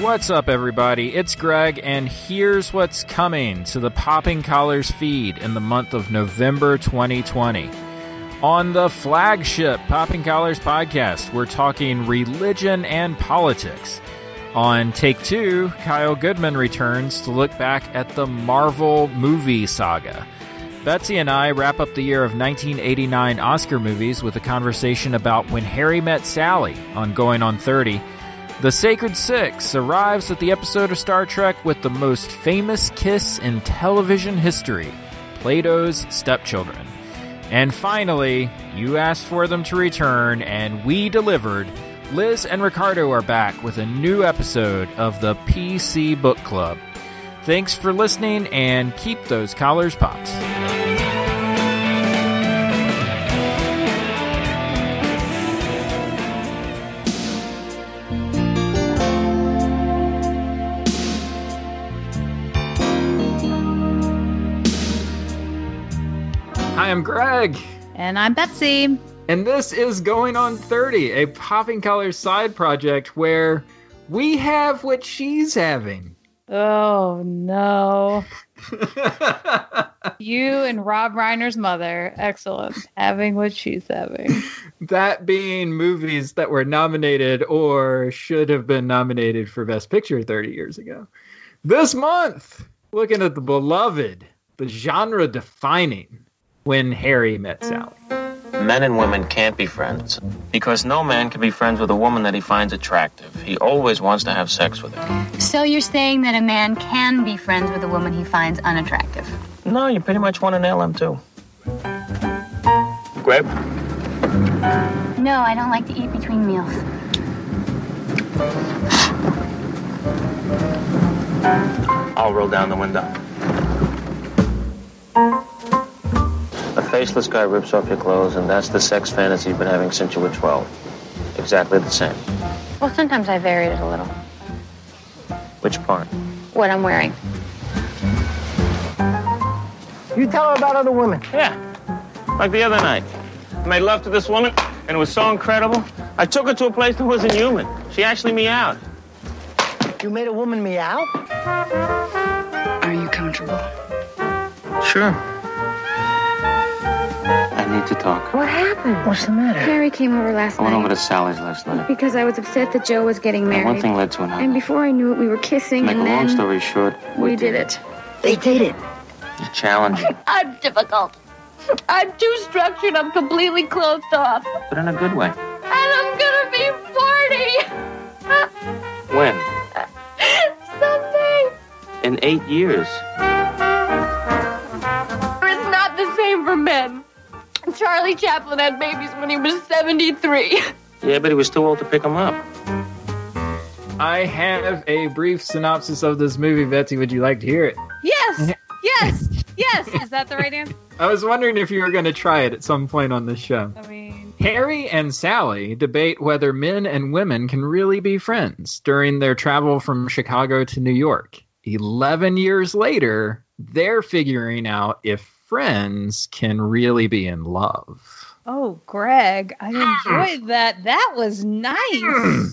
What's up, everybody? It's Greg, and here's what's coming to the Popping Collars feed in the month of November 2020. On the flagship Popping Collars podcast, we're talking religion and politics. On Take Two, Kyle Goodman returns to look back at the Marvel movie saga. Betsy and I wrap up the year of 1989 Oscar movies with a conversation about When Harry Met Sally on Going on 30. The Sacred Six arrives at the episode of Star Trek with the most famous kiss in television history Plato's Stepchildren. And finally, you asked for them to return, and we delivered. Liz and Ricardo are back with a new episode of the PC Book Club. Thanks for listening, and keep those collars popped. I'm Greg. And I'm Betsy. And this is Going on 30, a Popping Collars side project where we have what she's having. Oh, no. you and Rob Reiner's mother. Excellent. Having what she's having. that being movies that were nominated or should have been nominated for Best Picture 30 years ago. This month, looking at the beloved, the genre defining When Harry Met Sally. Men and women can't be friends because no man can be friends with a woman that he finds attractive. He always wants to have sex with her. So you're saying that a man can be friends with a woman he finds unattractive? No, you pretty much want to nail him too. Grab. No, I don't like to eat between meals. I'll roll down the window. A faceless guy rips off your clothes, and that's the sex fantasy you've been having since you were 12. Exactly the same. Well, sometimes I varied it a little. Which part? What I'm wearing. You tell her about other women. Yeah. Like the other night. I made love to this woman, and it was so incredible. I took her to a place that wasn't human. She actually meowed. You made a woman meow? Are you comfortable? Sure. I need to talk. What happened? What's the matter? Harry came over last night. I went night over to Sally's last night. because I was upset that Joe was getting And married. one thing led to another. and before I knew it, we were kissing, Make a and long story short, we did it. They dated. You're challenging, I'm difficult. I'm too structured. I'm completely closed off. but in a good way. And I'm gonna be 40 When? someday. In eight years. It's not the same for men. Charlie Chaplin had babies when he was 73. Yeah, but he was too old to pick them up. I have a brief synopsis of this movie, Betsy. Would you like to hear it? Yes. Yes. Yes. Is that the right answer? I was wondering if you were going to try it at some point on this show. I mean, Harry and Sally debate whether men and women can really be friends during their travel from Chicago to New York. Eleven years later, they're figuring out if friends can really be in love. oh, Greg, I ah! enjoyed that. That was nice. Hmm.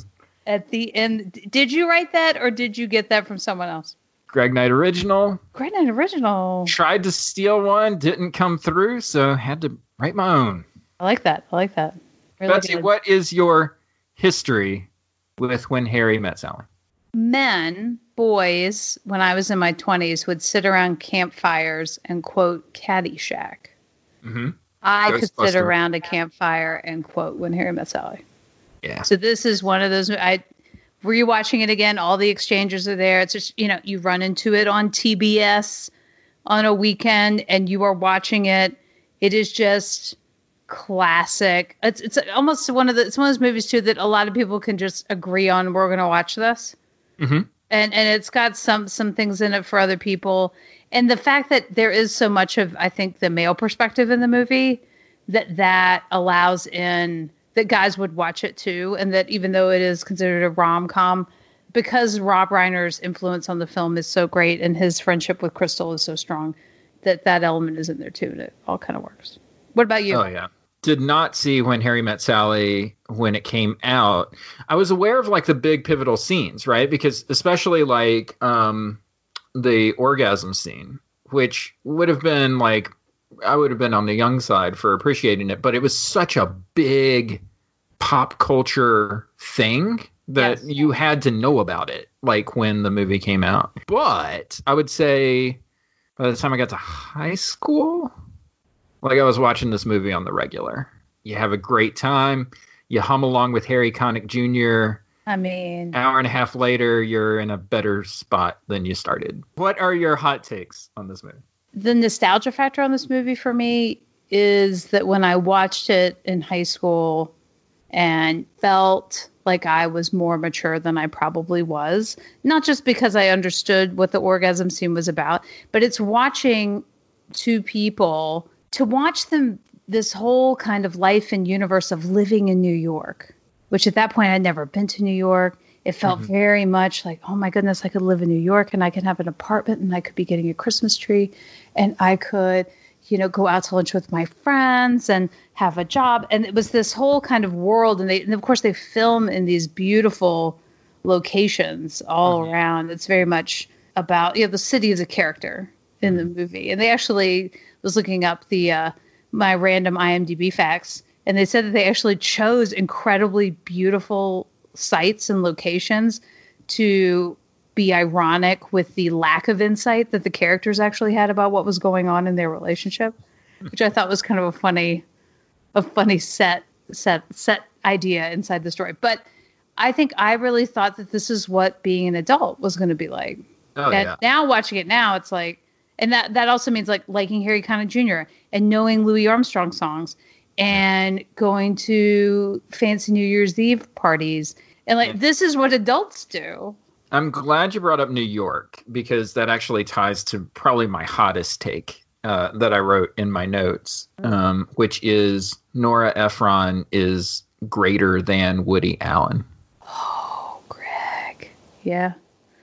At the end, did you write that or did you get that from someone else? Greg Knight original. Greg Knight original. Tried to steal one, didn't come through, so had to write my own. I like that. I like that. Really Betsy, good. what is your history with when Harry met Sally? Men, boys, when I was in my 20s, would sit around campfires and quote Caddyshack. Mm-hmm. I could sit around a campfire and quote When Harry Met Sally. Yeah. So this is one of those. I were you watching it again? All the exchanges are there. It's just you know you run into it on TBS on a weekend and you are watching it. It is just classic. It's it's almost one of the it's one of those movies too that a lot of people can just agree on. We're going to watch this, Mhm. and and it's got some some things in it for other people. And the fact that there is so much of I think the male perspective in the movie that that allows in that guys would watch it too, and that even though it is considered a rom com, because Rob Reiner's influence on the film is so great and his friendship with Crystal is so strong, that that element is in there too, and it all kind of works. What about you? Oh yeah. Did not see when Harry Met Sally when it came out. I was aware of like the big pivotal scenes, right? Because especially like um the orgasm scene, which would have been like I would have been on the young side for appreciating it, but it was such a big pop culture thing that Yes. you had to know about it like when the movie came out. But I would say by the time I got to high school, like I was watching this movie on the regular. You have a great time. You hum along with Harry Connick Jr. I mean, Hour and a half later, you're in a better spot than you started. What are your hot takes on this movie? the nostalgia factor on this movie for me is that when I watched it in high school and felt like I was more mature than I probably was, not just because I understood what the orgasm scene was about, but it's watching two people to watch them this whole kind of life and universe of living in New York, which at that point I'd never been to New York. It felt mm-hmm. very much like, oh my goodness, I could live in New York and I could have an apartment and I could be getting a Christmas tree and I could, you know, go out to lunch with my friends and have a job. And it was this whole kind of world. And they, and of course, they film in these beautiful locations all mm-hmm. around. It's very much about, you know, the city is a character in the movie. And they actually was looking up the, uh, my random IMDb facts, and they said that they actually chose incredibly beautiful sites and locations to be ironic with the lack of insight that the characters actually had about what was going on in their relationship, which I thought was kind of a funny, a funny set set set idea inside the story. But I think I really thought that this is what being an adult was going to be like. Oh and yeah. now watching it now, it's like, and that that also means like liking Harry Connick Jr. and knowing Louis Armstrong songs and going to fancy New Year's Eve parties and like this is what adults do. I'm glad you brought up New York because that actually ties to probably my hottest take uh, that I wrote in my notes, um, which is Nora Ephron is greater than Woody Allen. Oh, Greg, yeah,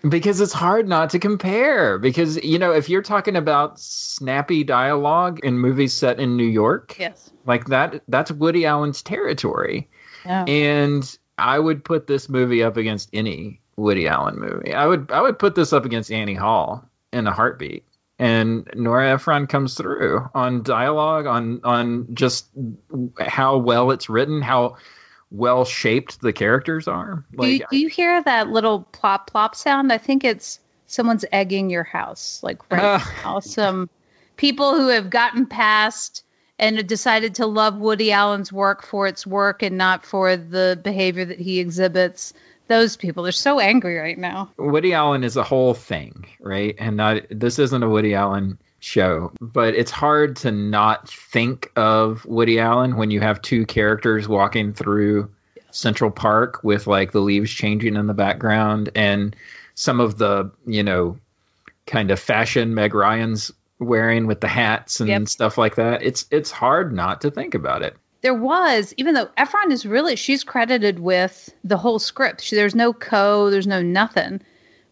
Because it's hard not to compare. Because, you know, if you're talking about snappy dialogue in movies set in New York, yes, like that, that's Woody Allen's territory. yeah. And I would put this movie up against any Woody Allen movie. I would I would put this up against Annie Hall in a heartbeat. And Nora Ephron comes through on dialogue, on on just how well it's written, how well shaped the characters are. do, you, do you hear that little plop plop sound? I think it's someone's egging your house, like right Ah. now. Some people who have gotten past and have decided to love Woody Allen's work for its work and not for the behavior that he exhibits. Those people, they're so angry right now. Woody Allen is a whole thing, right? And not this isn't a Woody Allen show, but it's hard to not think of Woody Allen when you have two characters walking through Central Park with like the leaves changing in the background and some of the, you know, kind of fashion Meg Ryan's wearing with the hats and Yep. stuff like that. It's it's hard not to think about it. There was, even though Ephron is really, she's credited with the whole script. She, there's no co, there's no nothing.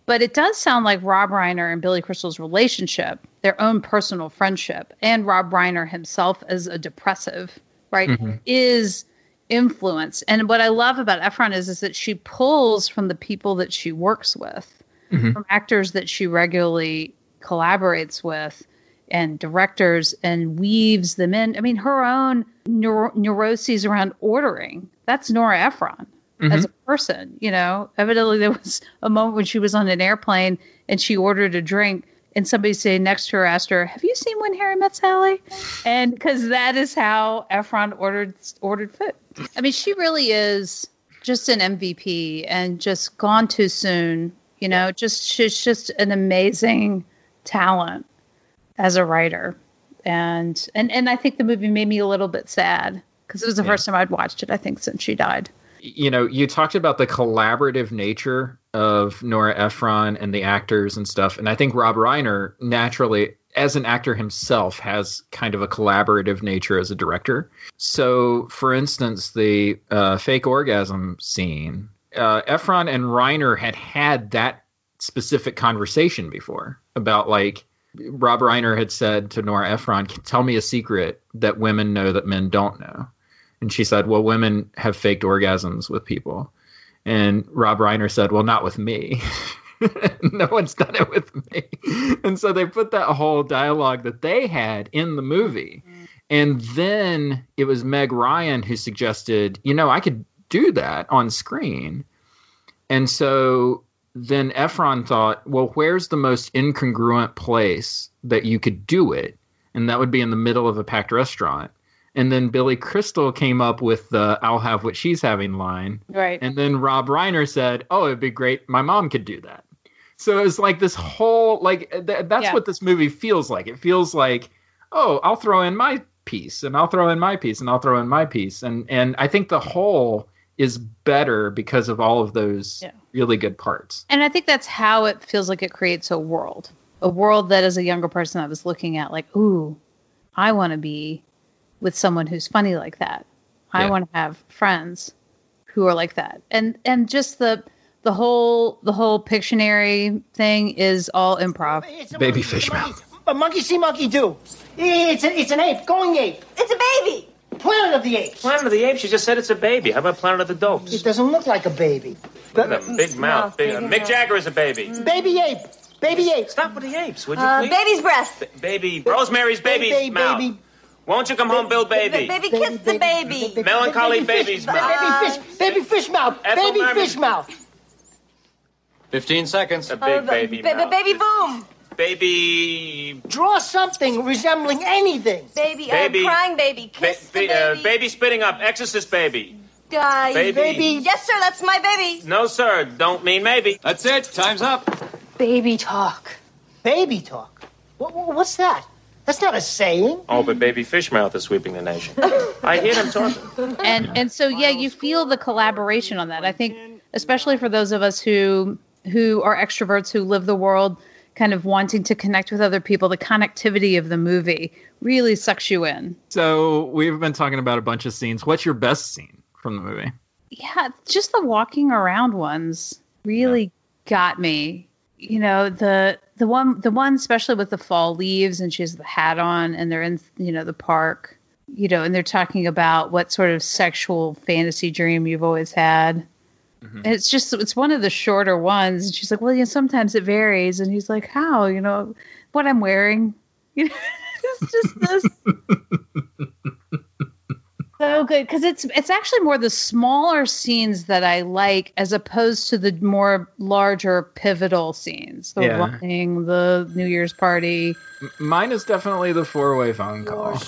But it does sound like Rob Reiner and Billy Crystal's relationship, their own personal friendship, and Rob Reiner himself as a depressive, right, mm-hmm. is influence. And what I love about Ephron is, is that she pulls from the people that she works with, mm-hmm. from actors that she regularly collaborates with and directors and weaves them in. I mean, her own neuro- neuroses around ordering. That's Nora Ephron as mm-hmm. a person. You know, evidently there was a moment when she was on an airplane and she ordered a drink. And somebody sitting next to her asked her, "Have you seen When Harry Met Sally?" And because that is how Ephron ordered ordered food. I mean, she really is just an MVP and just gone too soon. You know, just she's just an amazing talent as a writer and and and I think the movie made me a little bit sad because it was the first time I'd watched it I think since she died. you know, you talked about the collaborative nature of Nora Ephron and the actors and stuff, and I think Rob Reiner naturally, as an actor himself, has kind of a collaborative nature as a director. So, for instance, the uh, fake orgasm scene, uh, Ephron and Reiner had had that specific conversation before about like Rob Reiner had said to Nora Ephron, "Tell me a secret that women know that men don't know." And she said, Well, women have faked orgasms with people. And Rob Reiner said, Well, not with me. no one's done it with me. And so they put that whole dialogue that they had in the movie. And then it was Meg Ryan who suggested, you know, I could do that on screen. And so then Ephron thought, well, where's the most incongruent place that you could do it? And that would be in the middle of a packed restaurant. And then Billy Crystal came up with the I'll have what she's having line. Right. And then Rob Reiner said, oh, it'd be great. My mom could do that. So it's like this whole, like, th- that's Yeah. what this movie feels like. It feels like, oh, I'll throw in my piece and I'll throw in my piece and I'll throw in my piece. And, and I think the whole is better because of all of those Yeah. really good parts. And I think that's how it feels like it creates a world. A world that as a younger person I was looking at like, ooh, I want to be with someone who's funny like that. I want to have friends who are like that. And and just the the whole the whole Pictionary thing is all improv. It's a Baby monkey, fish it's a monkey. mouth. A monkey see, monkey do. It's, a, it's an ape, going ape. It's a baby. Planet of the apes. Planet of the Apes, you just said it's a baby. How about Planet of the Dopes? It doesn't look like a baby. Look at that big mouth. Big, big Mick. Jagger is a baby. Baby ape. Baby ape. Stop with the apes, would you Uh, please? baby's breath. B- baby, Rosemary's baby's Baby, mouth. baby. Won't you come home, Bill Baby? Baby, kiss the baby. Melancholy fish, baby's mouth. Baby fish. Baby fish mouth. Ethel Baby Merman. fish mouth. 15 seconds. A big Uh, baby ba- ba- mouth. baby boom. Baby. Draw something resembling anything. Baby, Baby. Uh, crying baby. Ba- Kiss the ba- uh, baby. baby spitting up. Exorcist baby. Die. Baby. Baby. Yes, sir. That's my baby. No, sir. Don't mean maybe. That's it. Time's up. Baby talk. Baby talk. What, what- what's that? That's not a saying. Oh, but baby fish mouth is sweeping the nation. I hear them talking. and and so yeah you feel the collaboration on that i think especially for those of us who who are extroverts who live the world kind of wanting to connect with other people the connectivity of the movie really sucks you in So we've been talking about a bunch of scenes. What's your best scene from the movie? yeah just the walking around ones really got me you know the the one the one especially with the fall leaves and she has the hat on and they're in you know the park you know and they're talking about what sort of sexual fantasy dream you've always had. And it's just it's one of the shorter ones. And she's like well you know sometimes it varies. And he's like how? You know what i'm wearing? You know it's just this so good because it's it's actually more the smaller scenes that I like as opposed to the more larger pivotal scenes. The Yeah. running, the New Year's party. Mine is definitely the four-way phone call.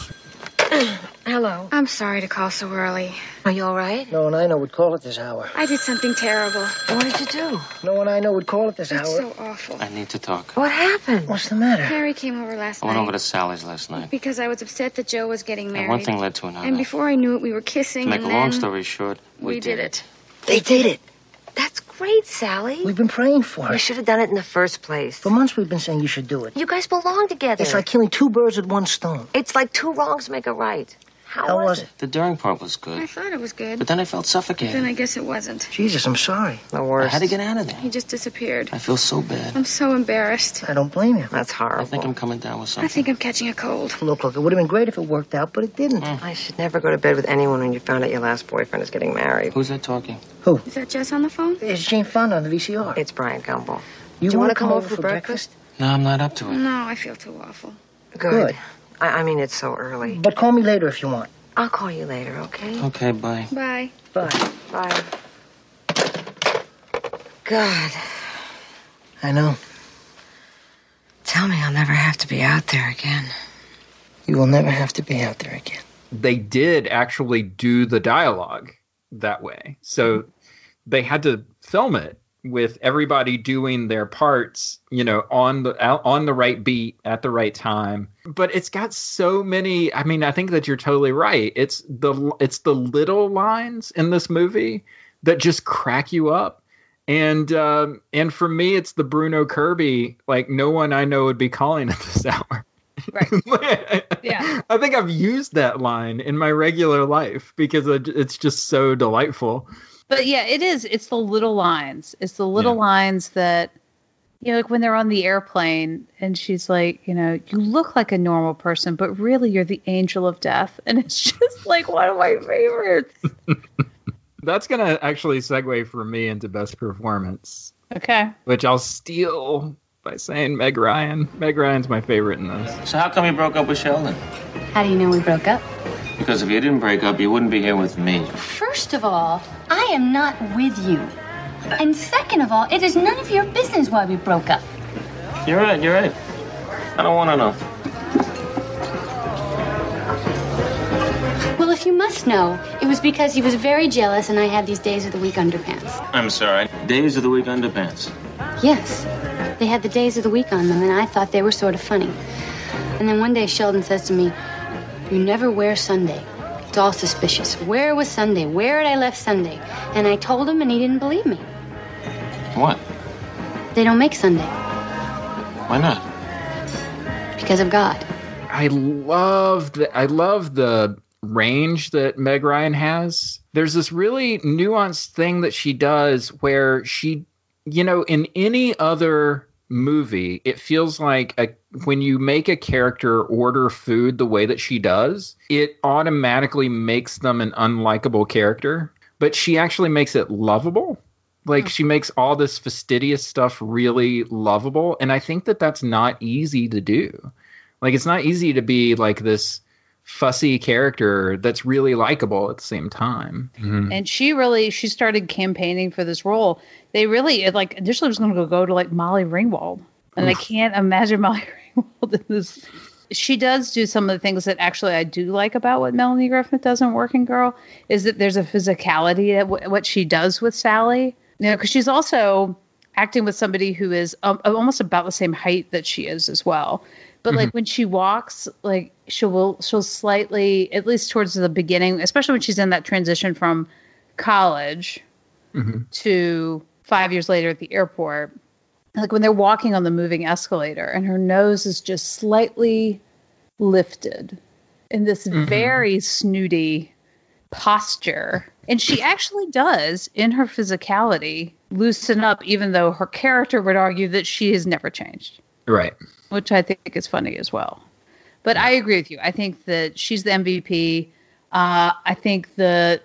Hello. I'm sorry to call so early. Are you all right? No one I know would call at this hour. I did something terrible. What did you do? No one I know would call at this hour. It's hour. so awful. I need to talk. What happened? What's the matter? Harry came over last night. I went over to Sally's last night. because I was upset that Joe was getting And married. one thing led to another. and before I knew it, we were kissing. to make a and long story short, we, we did it. They did it. That's great, Sally. We've been praying for it. You should have done it in the first place. For months we've been saying you should do it. You guys belong together. It's like killing two birds with one stone. It's like two wrongs make a right. How, How was it? The during part was good. I thought it was good. but then I felt suffocated. then. I guess it wasn't. Jesus, I'm sorry. The I worst. had to get out of there. He just disappeared. I feel so bad. I'm so embarrassed. I don't blame you. That's horrible. I think I'm coming down with something. I think I'm catching a cold. Look, look, it would have been great if it worked out, but it didn't. Mm. I should never go to bed with anyone when you found out your last boyfriend is getting married. Who's that talking? Who? Is that Jess on the phone? It's Jane Fonda on the VCR. It's Bryant Gumbel. you you want wanna come over for breakfast? No, I'm not up to it. No, I feel too awful. Good. Good. I, I mean, it's so early. But call me later if you want. I'll call you later, okay? Okay, bye. Bye. Bye. Bye. God, I know. tell me I'll never have to be out there again. You will never have to be out there again. They did actually do the dialogue that way. So they had to film it with everybody doing their parts, you know, on the out- on the right beat at the right time. But it's got so many. I mean, I think that you're totally right. It's the it's the little lines in this movie that just crack you up. And um, and for me, it's the Bruno Kirby. Like no one I know would be calling at this hour. Right. Yeah. I think I've used that line in my regular life because it's just so delightful. But yeah, it is. It's the little lines. It's the little Yeah. lines that you know, like when they're on the airplane and she's like, you know, you look like a normal person, but really you're the angel of death. And it's just like one of my favorites. That's gonna actually segue for me into best performance, Okay. which I'll steal by saying Meg Ryan. Meg Ryan's my favorite in this. So how come you broke up with Sheldon? How do you know we broke up? Because if you didn't break up, you wouldn't be here with me. First of all, I am not with you. And second of all, it is none of your business why we broke up. You're right, you're right. I don't want to know. Well, if you must know, it was because he was very jealous and I had these days of the week underpants. I'm sorry. Days of the week underpants. Yes, they had the days of the week on them, and I thought they were sort of funny. And then one day Sheldon says to me, You never wear Sunday. It's all suspicious. Where was Sunday? Where had I left Sunday? And I told him, and he didn't believe me. What? They don't make Sunday Why not? because of God. I love the I love the range that Meg Ryan has. There's this really nuanced thing that she does where she, you know, in any other movie, it feels like a, when you make a character order food the way that she does, it automatically makes them an unlikable character. But she actually makes it lovable. Like she makes all this fastidious stuff really lovable, and I think that that's not easy to do. Like it's not easy to be like this fussy character that's really likable at the same time. And she really she started campaigning for this role. They really it, like initially was going to go to like Molly Ringwald, and I can't imagine Molly Ringwald in this. She does do some of the things that actually I do like about what Melanie Griffith does in Working Girl is that there's a physicality at w- what she does with Sally. You know, because she's also acting with somebody who is um, almost about the same height that she is as well. But like when she walks, like she will she'll slightly, at least towards the beginning, especially when she's in that transition from college mm-hmm. to five years later at the airport. Like when they're walking on the moving escalator, and her nose is just slightly lifted in this mm-hmm. very snooty posture. And she actually does, in her physicality, loosen up, even though her character would argue that she has never changed Right. which I think is funny as well. But I agree with you. I think that she's the MVP. Uh, I think the,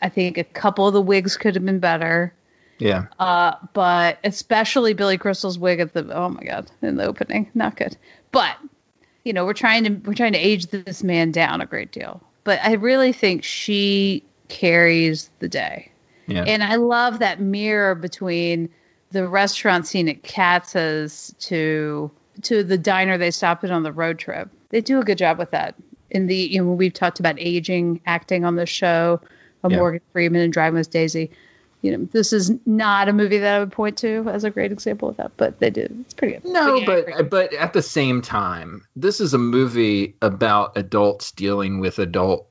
I think a couple of the wigs could have been better. Yeah. Uh, but especially Billy Crystal's wig at the oh my god in the opening, not good. But you know we're trying to we're trying to age this man down a great deal. But I really think she carries the day. Yeah. And I love that mirror between the restaurant scene at Katz's to to the diner they stopped at on the road trip. They do a good job with that. In the you know we've talked about aging acting on the show, of Yeah. Morgan Freeman and Driving Miss Daisy. You know, this is not a movie that I would point to as a great example of that, but they did. It's pretty good. No, yeah, but but at the same time, this is a movie about adults dealing with adult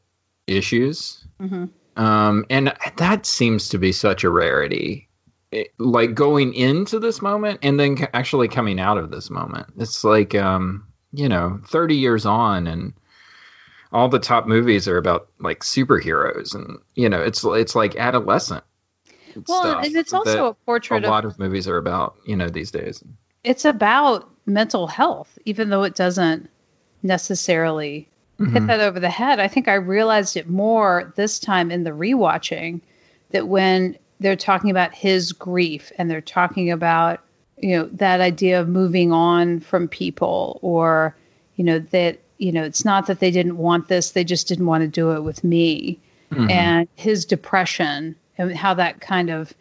issues, Mhm. um, and that seems to be such a rarity. It- like going into this moment and then actually coming out of this moment, it's like um, you know, thirty years on, and all the top movies are about like superheroes, and you know, it's it's like adolescent. Well, and it's also a a portrait of lot of movies are about, you know, these days. it's about mental health, even though it doesn't necessarily hit mm-hmm. that over the head. I think I realized it more this time in the rewatching that when they're talking about his grief and they're talking about, you know, that idea of moving on from people or, you know, that, you know, it's not that they didn't want this, they just didn't want to do it with me. Mm-hmm. And his depression and how that kind of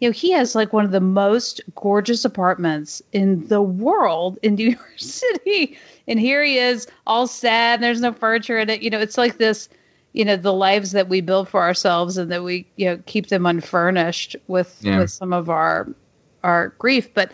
you know, he has like one of the most gorgeous apartments in the world in New York City. And here he is, all sad. And there's no furniture in it. You know, it's like this, you know, the lives that we build for ourselves and that we, you know, keep them unfurnished with Yeah. with some of our our grief. But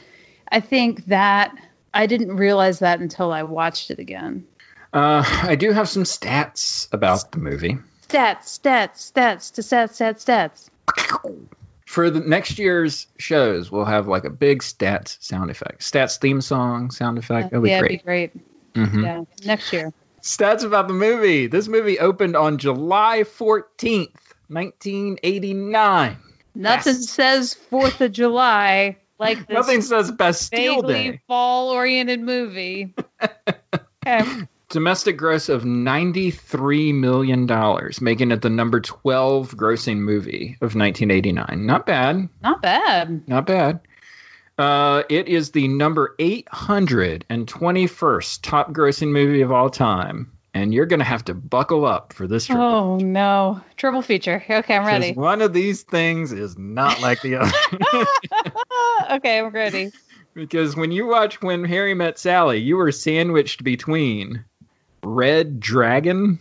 I think that I didn't realize that until I watched it again. Uh, I do have some stats about the movie. Stats, stats, stats, to stats, stats, stats. For the next year's shows, we'll have like a big stats sound effect, stats theme song sound effect. Be yeah, great. it'd be great. Mhm. Yeah, next year. Stats about the movie. This movie opened on July 14th, 1989. Nothing Yes. says Fourth of July like Nothing says Bastille Day. fall-oriented movie. okay. Domestic gross of $93 million, making it the number 12 grossing movie of 1989. Not bad. Not bad. Not bad. Uh, it is the number 821st top grossing movie of all time. And you're going to have to buckle up for this trip. Oh no. Triple feature. Okay, I'm ready. One of these things is not like the other. okay, I'm ready. because when you watch When Harry Met Sally, you were sandwiched between Red Dragon.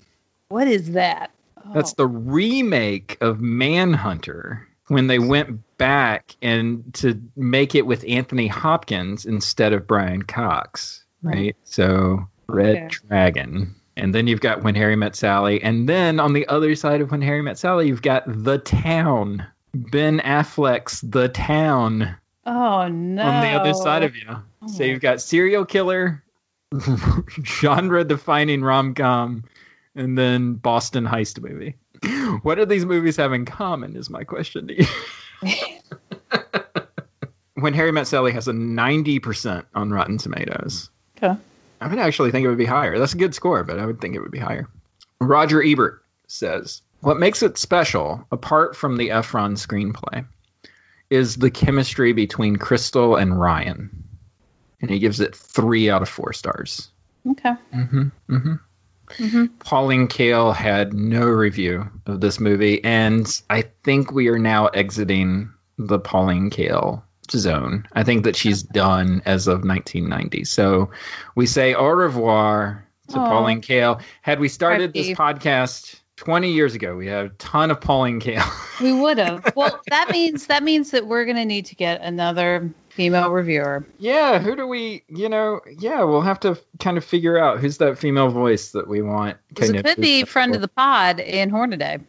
What is that? That's Oh. the remake of Manhunter when they went back and to make it with Anthony Hopkins instead of Brian Cox, right? So Red Okay. Dragon. And then you've got When Harry Met Sally. And then on the other side of When Harry Met Sally, you've got The Town. Ben Affleck's The Town Oh no. on the other side of you. Oh so you've got serial killer, genre defining rom com, and then Boston heist movie. What do these movies have in common? Is my question to you. when Harry Met Sally has a 90% on Rotten Tomatoes. Okay. I would actually think it would be higher. That's a good score, but I would think it would be higher. Roger Ebert says, What makes it special, apart from the Ephron screenplay, is the chemistry between Crystal and Ryan. And he gives it three out of four stars. Okay. Mm-hmm. Mm-hmm. Pauline Kael had no review of this movie, and I think we are now exiting the Pauline Kael zone. I think that she's done as of 1990. So we say au revoir to Aw. Pauline Kael. Had we started this podcast 20 years ago, we had a ton of Pauline Kael. We would have. Well, that means that means that we're gonna need to get another female reviewer. yeah, who do we, you know, yeah, we'll have to kind of figure out who's that female voice that we want. it could be friend of the pod Ann Hornaday.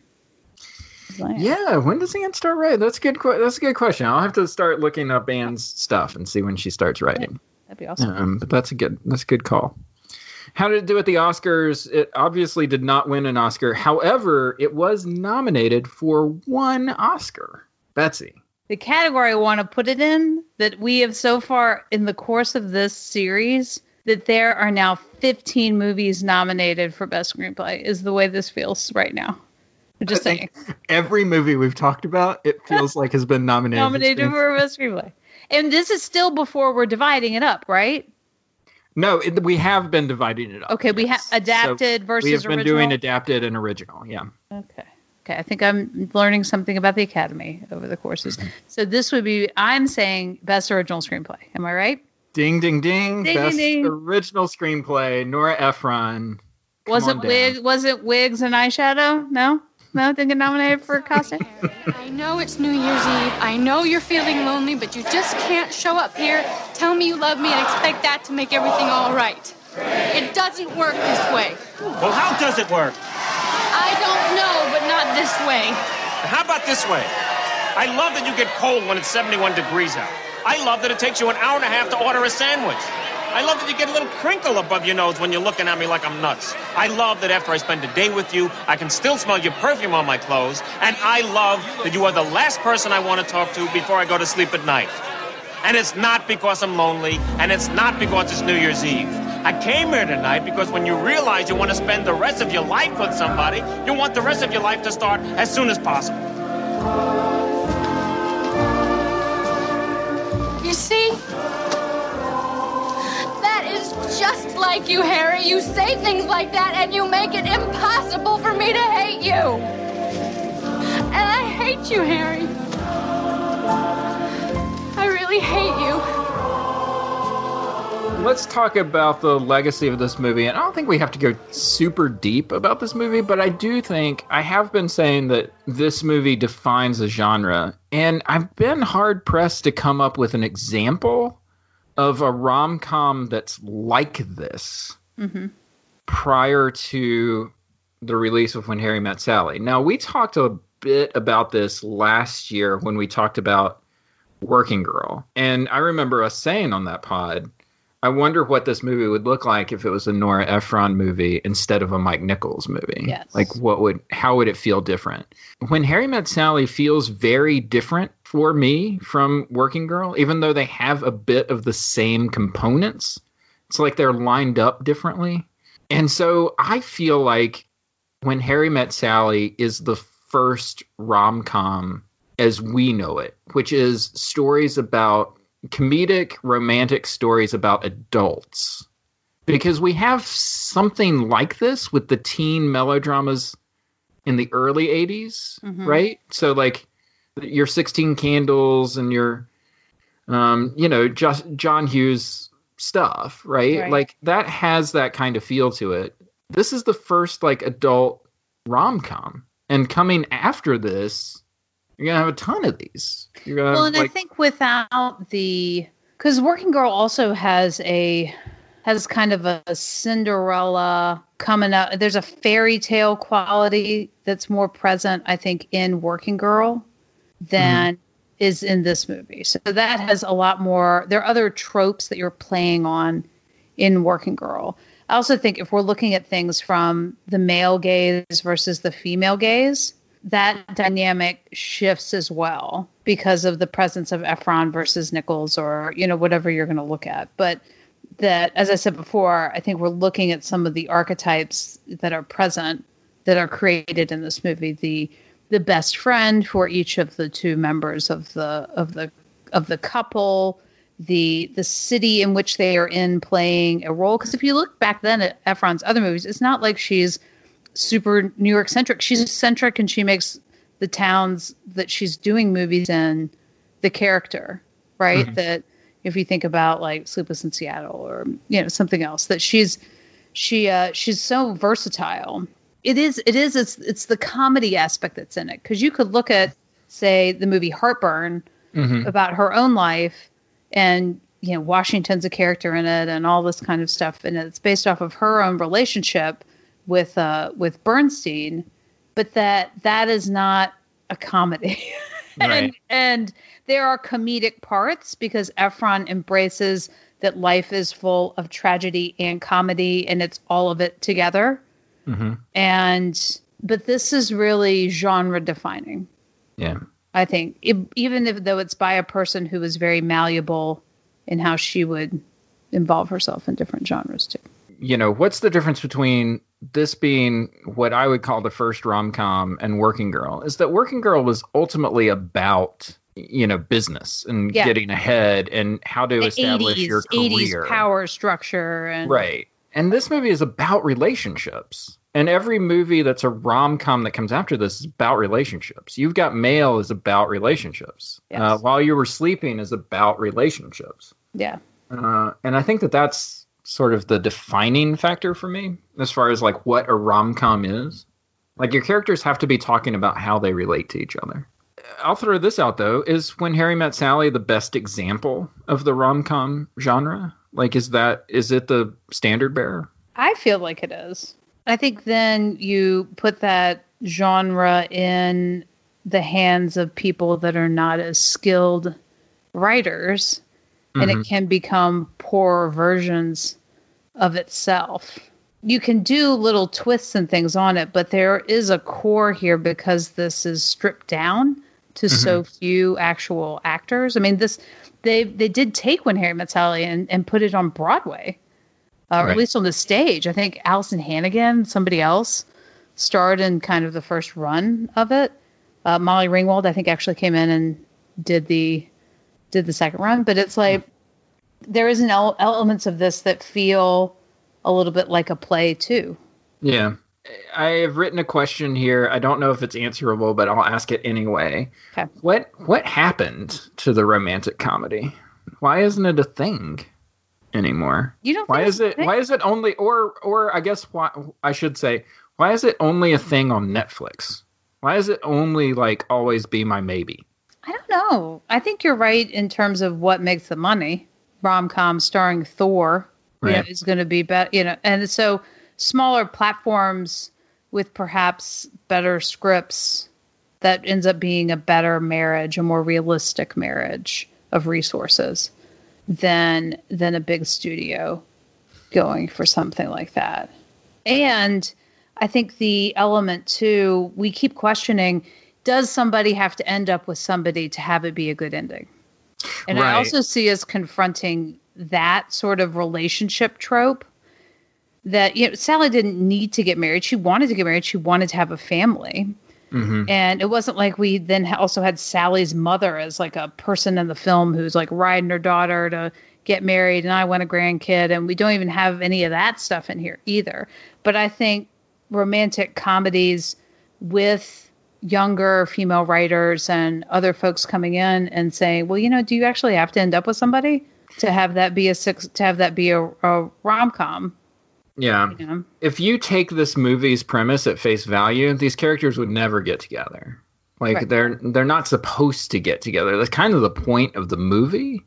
Yeah, when does Ann start writing? That's a good. que- That's a good question. I'll have to start looking up Ann's stuff and see when she starts writing. That'd be awesome. Um, but that's a good. That's a good call. How did it do at the Oscars? It obviously did not win an Oscar. However, it was nominated for one Oscar. Betsy. The category I want to put it in that we have so far in the course of this series that there are now 15 movies nominated for best screenplay is the way this feels right now. Just saying. Every movie we've talked about, it feels like has been nominated. Nominated for best screenplay. And this is still before we're dividing it up, right? No, it, we have been dividing it up. Okay, we have adapted So versus we have been original. doing adapted and original. Yeah. Okay. Okay. I think I'm learning something about the Academy over the courses. Mm-hmm. So this would be I'm saying best original screenplay. Am I right? Ding ding ding! Ding, Best ding, ding. original screenplay, Nora Ephron. Come Was it wig was it wigs and eyeshadow? No? No, didn't get nominated for a costume? I know it's New Year's Eve. I know you're feeling lonely, but you just can't show up here, tell me you love me, and expect that to make everything all right. It doesn't work this way. Well, how does it work? I don't know, but not this way. How about this way? I love that you get cold when it's 71 degrees out. I love that it takes you an hour and a half to order a sandwich. I love that you get a little crinkle above your nose when you're looking at me like I'm nuts. I love that after I spend a day with you, I can still smell your perfume on my clothes. And I love that you are the last person I want to talk to before I go to sleep at night. And it's not because I'm lonely, and it's not because it's New Year's Eve. I came here tonight because when you realize you want to spend the rest of your life with somebody, you want the rest of your life to start as soon as possible. You see? Is just like you, Harry. You say things like that and you make it impossible for me to hate you. And I hate you, Harry. I really hate you. Let's talk about the legacy of this movie. And I don't think we have to go super deep about this movie, but I do think I have been saying that this movie defines a genre. And I've been hard pressed to come up with an example of a rom com that's like this mm-hmm. prior to the release of When Harry Met Sally. Now, we talked a bit about this last year when we talked about Working Girl. And I remember us saying on that pod, I wonder what this movie would look like if it was a Nora Ephron movie instead of a Mike Nichols movie. Yes. Like what would how would it feel different? When Harry Met Sally feels very different for me from Working Girl, even though they have a bit of the same components. It's like they're lined up differently. And so I feel like when Harry Met Sally is the first rom com as we know it, which is stories about comedic romantic stories about adults. Because we have something like this with the teen melodramas in the early 80s, Mhm. right? So, like, your 16 Candles and your, um, you know, just John Hughes stuff, right? Right. Like, that has that kind of feel to it. This is the first, like, adult rom com. And coming after this, you're gonna have a ton of these. You're gonna well, and like, I think without the because Working Girl also has a has kind of a, Cinderella coming up. There's a fairy tale quality that's more present, I think, in Working Girl than is in this movie. So that has a lot more. There are other tropes that you're playing on in Working Girl. I also think if we're looking at things from the male gaze versus the female gaze, that dynamic shifts as well because of the presence of Ephron versus Nichols or, you know, whatever you're going to look at. But that, as I said before, I think we're looking at some of the archetypes that are present that are created in this movie. The the best friend for each of the two members of the of the of the couple, the the city in which they are in playing a role. Because if you look back then at Ephron's other movies, it's not like she's super New York centric. She's centric and she makes the towns that she's doing movies in the character, right? That if you think about like Sleepless in Seattle or you know something else, that she's she uh, she's so versatile. It is it is it's it's the comedy aspect that's in it because you could look at say the movie Heartburn about her own life and you know Washington's a character in it and all this kind of stuff and it's based off of her own relationship with uh with Bernstein but that that is not a comedy and Right. and there are comedic parts because Ephron embraces that life is full of tragedy and comedy and it's all of it together Mm-hmm. and but this is really genre defining yeah. I think, if, even if though it's by a person who is very malleable in how she would involve herself in different genres too. You know, what's the difference between this being what I would call the first rom com and Working Girl? Is that Working Girl was ultimately about, you know, business and Yeah. getting ahead and how to The establish 80s, your career. 80s power structure and Right. And this movie is about relationships. And every movie that's a rom com that comes after this is about relationships. You've Got Mail is about relationships. Yes. Uh, While You Were Sleeping is about relationships. yeah. Uh, and I think that that's sort of the defining factor for me as far as like what a rom com is. Like your characters have to be talking about how they relate to each other. I'll throw this out though: is When Harry Met Sally the best example of the rom com genre? Like, is that is it the standard bearer? I feel like it is. I think then you put that genre in the hands of people that are not as skilled writers, and it can become poorer versions of itself. You can do little twists and things on it, but there is a core here because this is stripped down to so few actual actors. I mean, this they they did take When Harry Met Sally and, and put it on Broadway uh, or at least on the stage. I think Alyson Hannigan, somebody else, starred in kind of the first run of it. Uh, Molly Ringwald, I think, actually came in and did the did the second run. But it's like there is an el- elements of this that feel a little bit like a play too. Yeah. I have written a question here. I don't know if it's answerable, but I'll ask it anyway. Okay. What what happened to the romantic comedy? Why isn't it a thing anymore? You don't Why think is it why is it only or or I guess why I should say why is it only a thing on Netflix? Why is it only like always be my maybe? I don't know. I think you're right in terms of what makes the money. Rom com starring Thor you know, is going to be better, you know, and so smaller platforms with perhaps better scripts that ends up being a better marriage, a more realistic marriage of resources. than than a big studio going for something like that. And I think the element too, we keep questioning does somebody have to end up with somebody to have it be a good ending? And I also see us confronting that sort of relationship trope that you know Sally didn't need to get married. She wanted to get married. She wanted to have a family. Mhm. And it wasn't like we then also had Sally's mother as like a person in the film who's like riding her daughter to get married and I want a grandkid and we don't even have any of that stuff in here either. But I think romantic comedies with younger female writers and other folks coming in and saying, "Well, you know, do you actually have to end up with somebody to have that be a six to have that be a, a rom-com?" Yeah. You know? If you take this movie's premise at face value, these characters would never get together. Like Right. they're they're not supposed to get together. That's kind of the point of the movie.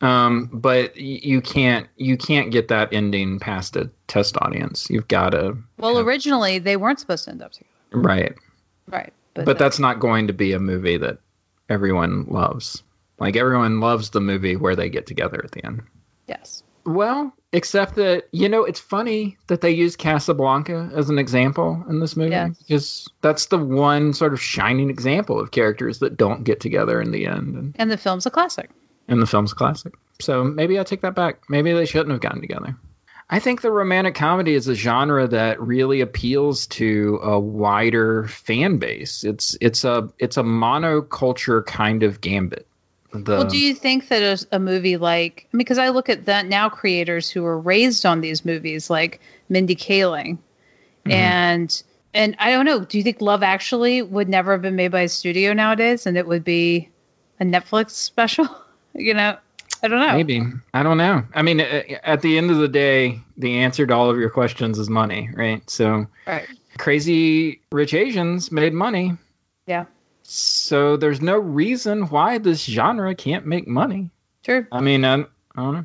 Um, but you can't you can't get that ending past a test audience. You've got to Well, originally they weren't supposed to end up together. right. Right. But, that's not going to be a movie that everyone loves. Like everyone loves the movie where they get together at the end. yes. Well, except that you know it's funny that they use Casablanca as an example in this movie Yes. because that's the one sort of shining example of characters that don't get together in the end, and, And the film's a classic. and the film's a classic. So maybe I take that back. Maybe they shouldn't have gotten together. I think the romantic comedy is a genre that really appeals to a wider fan base. It's it's a it's a monoculture kind of gambit. The, well, do you think that a, a movie like because I look at that now creators who were raised on these movies, like Mindy Kaling, mm-hmm. and and I don't know. Do you think Love Actually would never have been made by a studio nowadays, and it would be a Netflix special? you know, I don't know. Maybe. I don't know. I mean, uh, at the end of the day, the answer to all of your questions is money, right? So, Right. Crazy Rich Asians made money. Yeah. So, there's no reason why this genre can't make money. True. I mean, I, I don't know.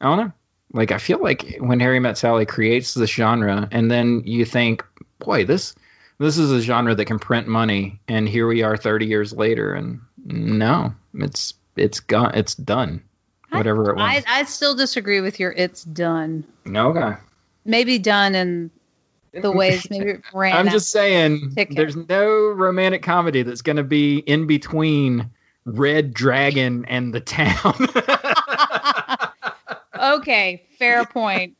I don't know. Like, I feel like when Harry Met Sally creates this genre, and then you think, boy, this this is a genre that can print money, and here we are 30 years later, and no, it's it's gone, it's done. Whatever it was. I I still disagree with your. It's done. No, Okay. Maybe done in the ways maybe it ran. I'm just saying, there's no romantic comedy that's going to be in between Red Dragon and the town. okay. Fair point.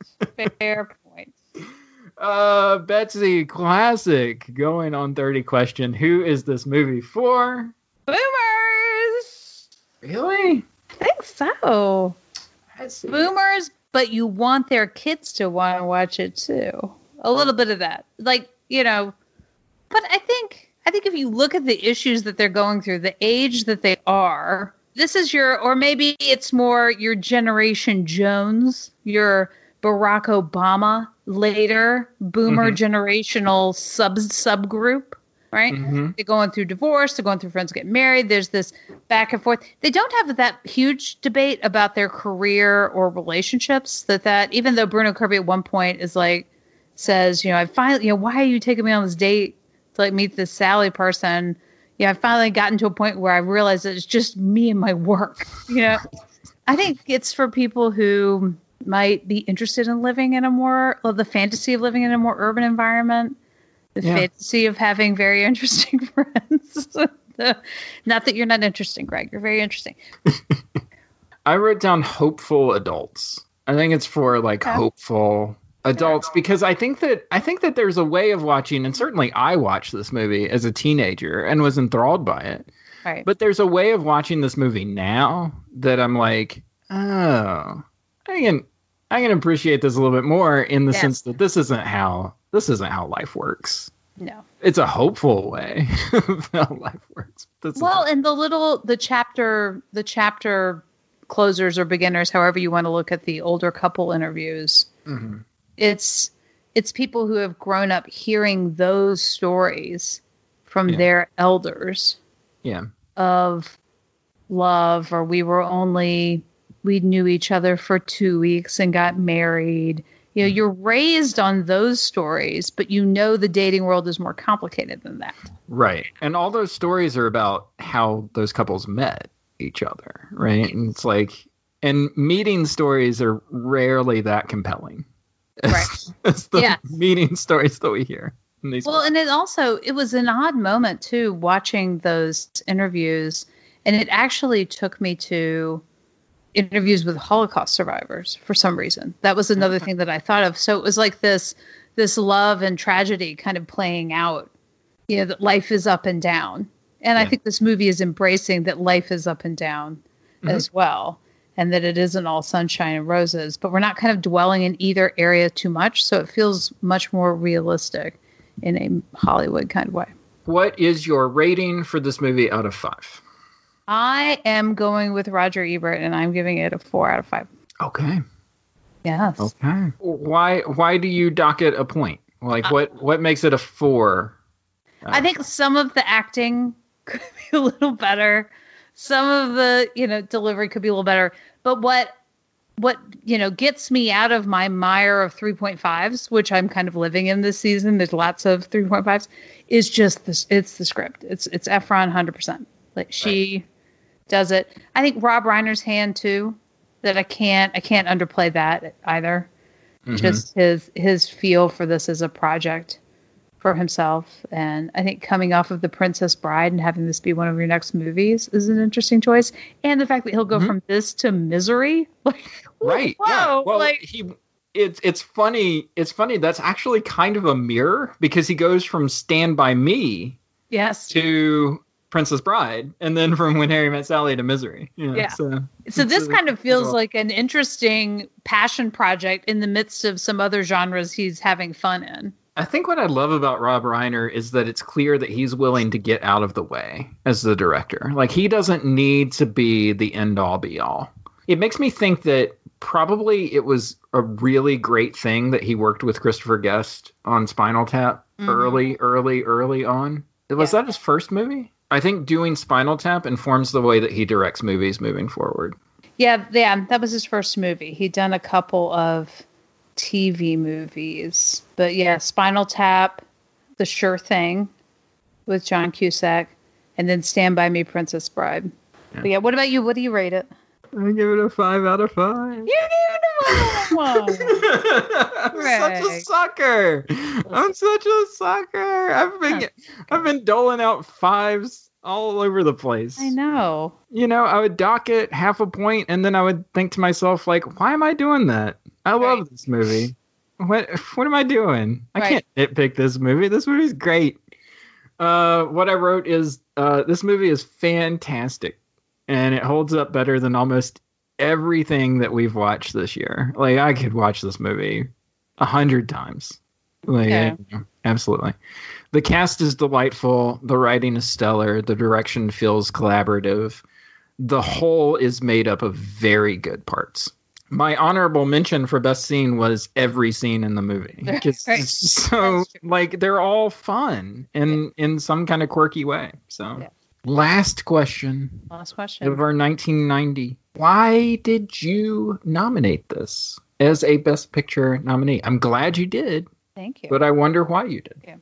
Fair point. uh, Betsy, classic. Going on 30 question. Who is this movie for? Boomers. Really? I think so. Boomers, but you want their kids to want to watch it too. A little bit of that, like you know. But I think I think if you look at the issues that they're going through, the age that they are, this is your, or maybe it's more your generation Jones, your Barack Obama later boomer mm-hmm. generational sub subgroup, right? Mhm. They're going through divorce, they're going through friends get married. There's this back and forth. They don't have that huge debate about their career or relationships. That that even though Bruno Kirby at one point is like says, you know, I finally, you know, why are you taking me on this date to like meet this Sally person? Yeah, I finally gotten to a point where I realized that it's just me and my work. You know, I think it's for people who might be interested in living in a more, the fantasy of living in a more urban environment, the Yeah. fantasy of having very interesting friends. The- not that you're not interesting, Greg. You're very interesting. I wrote down hopeful adults. I think it's for like Okay. hopeful adults because I think that I think that there's a way of watching, and certainly I watched this movie as a teenager and was enthralled by it. Right. But there's a way of watching this movie now that I'm like, oh, I can I can appreciate this a little bit more in the Yes. sense that this isn't how this isn't how life works. no. It's a hopeful way of how life works. That's Well, and the little the chapter the chapter closers or beginners, however you want to look at the older couple interviews, Mhm. it's it's people who have grown up hearing those stories from Yeah. their elders yeah. of love or we were only we knew each other for two weeks and got married. You know, mm-hmm. you're raised on those stories, but you know the dating world is more complicated than that. Right. And all those stories are about how those couples met each other, right? And it's like and meeting stories are rarely that compelling. Right. It's the Yeah. meeting stories that we hear. Well, and it also it was an odd moment too watching those interviews, and it actually took me to interviews with Holocaust survivors for some reason. That was another thing that I thought of. So it was like this this love and tragedy kind of playing out. You know, that life is up and down. And I think this movie is embracing that life is up and down mm-hmm. as well. And that it isn't all sunshine and roses, but we're not kind of dwelling in either area too much. So it feels much more realistic in a Hollywood kind of way. What is your rating for this movie out of five? I am going with Roger Ebert and I'm giving it a four out of five. Okay. Yes. Okay. Why why do you dock it a point? Like what what makes it a four? I think some of the acting could be a little better. Some of the, you know, delivery could be a little better. But what what, you know, gets me out of my mire of 3.5s, which I'm kind of living in this season, there's lots of 3.5s, is just this it's the script. It's it's Ephron 100%. Like she does it. I think Rob Reiner's hand too that I can't I can't underplay that either. Mm-hmm. Just his his feel for this as a project for himself. And I think coming off of The Princess Bride and having this be one of your next movies is an interesting choice. And the fact that he'll go mm-hmm. from this to Misery, like, right. yeah. Well, like- he it's it's funny. It's funny. That's actually kind of a mirror because he goes from Stand by Me yes. to Princess Bride, and then from When Harry Met Sally to Misery. Yeah. Yeah. So, So this kind of feels like an interesting passion project in the midst of some other genres he's having fun in. I think what I love about Rob Reiner is that it's clear that he's willing to get out of the way as the director. Like he doesn't need to be the end all be all. It makes me think that probably it was a really great thing that he worked with Christopher Guest on Spinal Tap mm-hmm. early, early, early on. Was Yeah. that his first movie? I think doing Spinal Tap informs the way that he directs movies moving forward. Yeah, yeah, that was his first movie. He'd done a couple of TV movies, but yeah, Spinal Tap, The Sure Thing, with John Cusack, and then Stand by Me, Princess Bride. But yeah, what about you? What do you rate it? I give it a five out of five. You give it a five. I'm such a sucker. I'm such a sucker. I've been I've been doling out fives all over the place. I know. You know, I would dock it half a point and then I would think to myself like, why am I doing that? I love Right. this movie. What what am I doing? I Right. can't nitpick this movie. This movie's great. Uh, what I wrote is uh, this movie is fantastic, and it holds up better than almost everything that we've watched this year. Like I could watch this movie a hundred times. Like yeah, absolutely. The cast is delightful. The writing is stellar. The direction feels collaborative. The whole is made up of very good parts. My honorable mention for best scene was every scene in the movie. Right. it's So like they're all fun in in some kind of quirky way. So Yeah. Last question Last question. of our 1990. Why did you nominate this as a Best Picture nominee? I'm glad you did, Thank you. but I wonder why you did.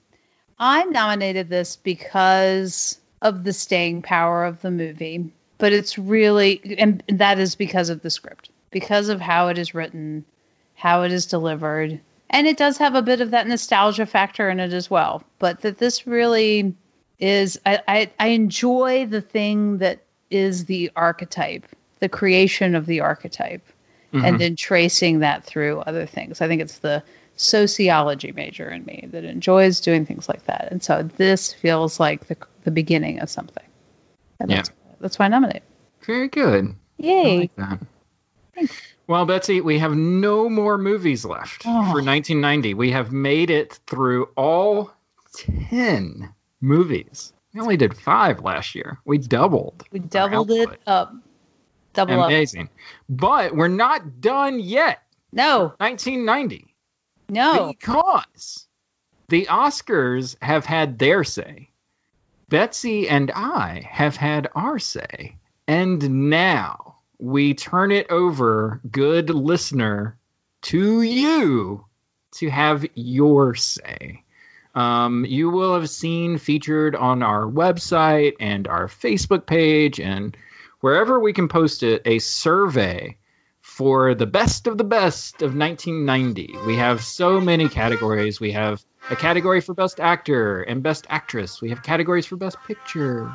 I nominated this because of the staying power of the movie, but it's really, and that is because of the script, because of how it is written, how it is delivered. And it does have a bit of that nostalgia factor in it as well. But that this really is, I, I, I enjoy the thing that is the archetype, the creation of the archetype, and mm-hmm. then tracing that through other things. I think it's the sociology major in me that enjoys doing things like that. And so this feels like the, the beginning of something. And Yeah. that's, that's why I nominate. Very good. Yay. like that. Well, Betsy, we have no more movies left Oh. for 1990. We have made it through all 10 movies. We only did five last year. We doubled. We doubled it up. Double up. Amazing. But we're not done yet. No, 1990. no. Because the Oscars have had their say. Betsy and I have had our say. And now we turn it over, good listener, to you to have your say. Um, you will have seen featured on our website and our Facebook page and wherever we can post it a survey for the best of the best of 1990. We have so many categories. We have a category for best actor and best actress. We have categories for best picture.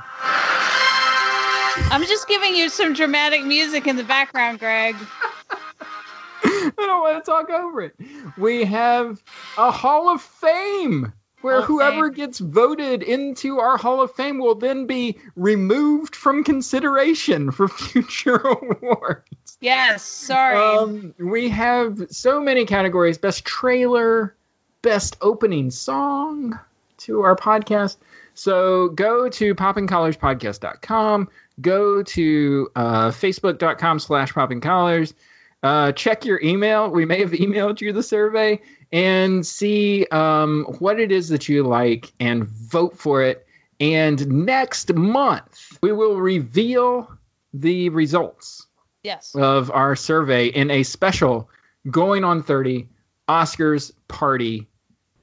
I'm just giving you some dramatic music in the background, Greg. I don't want to talk over it. We have a Hall of Fame where whoever gets voted into our Hall of Fame will then be removed from consideration for future awards. Yes, sorry. Um, we have so many categories best trailer, best opening song to our podcast. So go to poppingcollarspodcast.com, go to uh, facebook.com slash poppingcollars, uh, check your email. We may have emailed you the survey and see um, what it is that you like and vote for it. And next month, we will reveal the results yes. of our survey in a special going on 30 Oscars party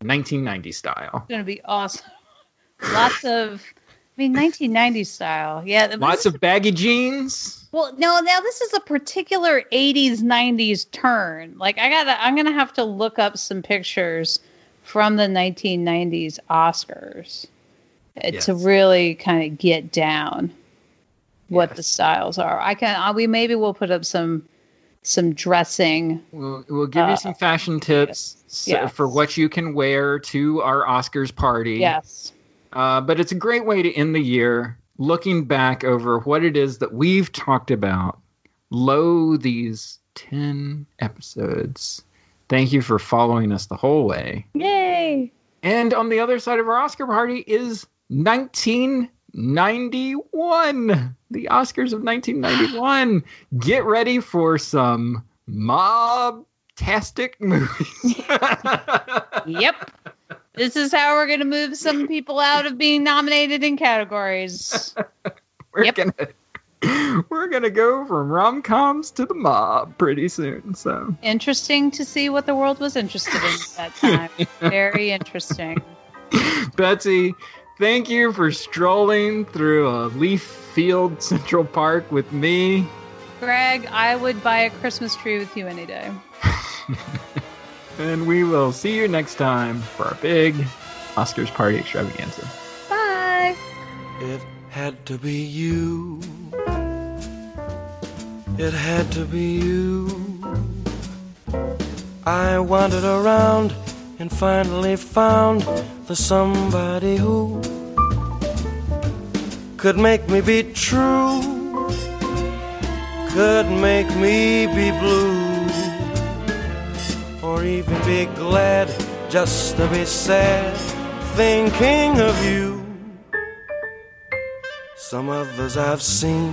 1990 style. It's going to be awesome. Lots of, I mean, 1990 style. Yeah. Lots of baggy jeans. Well, no, now this is a particular 80s 90s turn. Like I got to I'm going to have to look up some pictures from the 1990s Oscars uh, to really kind of get down what Yes. the styles are. I can uh, we maybe we'll put up some some dressing. We'll, we'll give Uh, you some fashion tips so- yes. for what you can wear to our Oscars party. Yes. Uh, but it's a great way to end the year looking back over what it is that we've talked about. Lo, these 10 episodes. Thank you for following us the whole way. Yay. And on the other side of our Oscar party is 1991. The Oscars of 1991. Get ready for some mob-tastic movies. Yep. This is how we're going to move some people out of being nominated in categories. we're Yep. gonna we're gonna go from rom-coms to the mob pretty soon. So Interesting to see what the world was interested in at that time. Very interesting. Betsy, thank you for strolling through a leaf field Central Park with me. Greg, I would buy a Christmas tree with you any day. And we will see you next time for our big Oscars party extravaganza. Bye. It had to be you. It had to be you. I wandered around and finally found the somebody who could make me be true, could make me be blue, or even be glad just to be sad thinking of you. Some others I've seen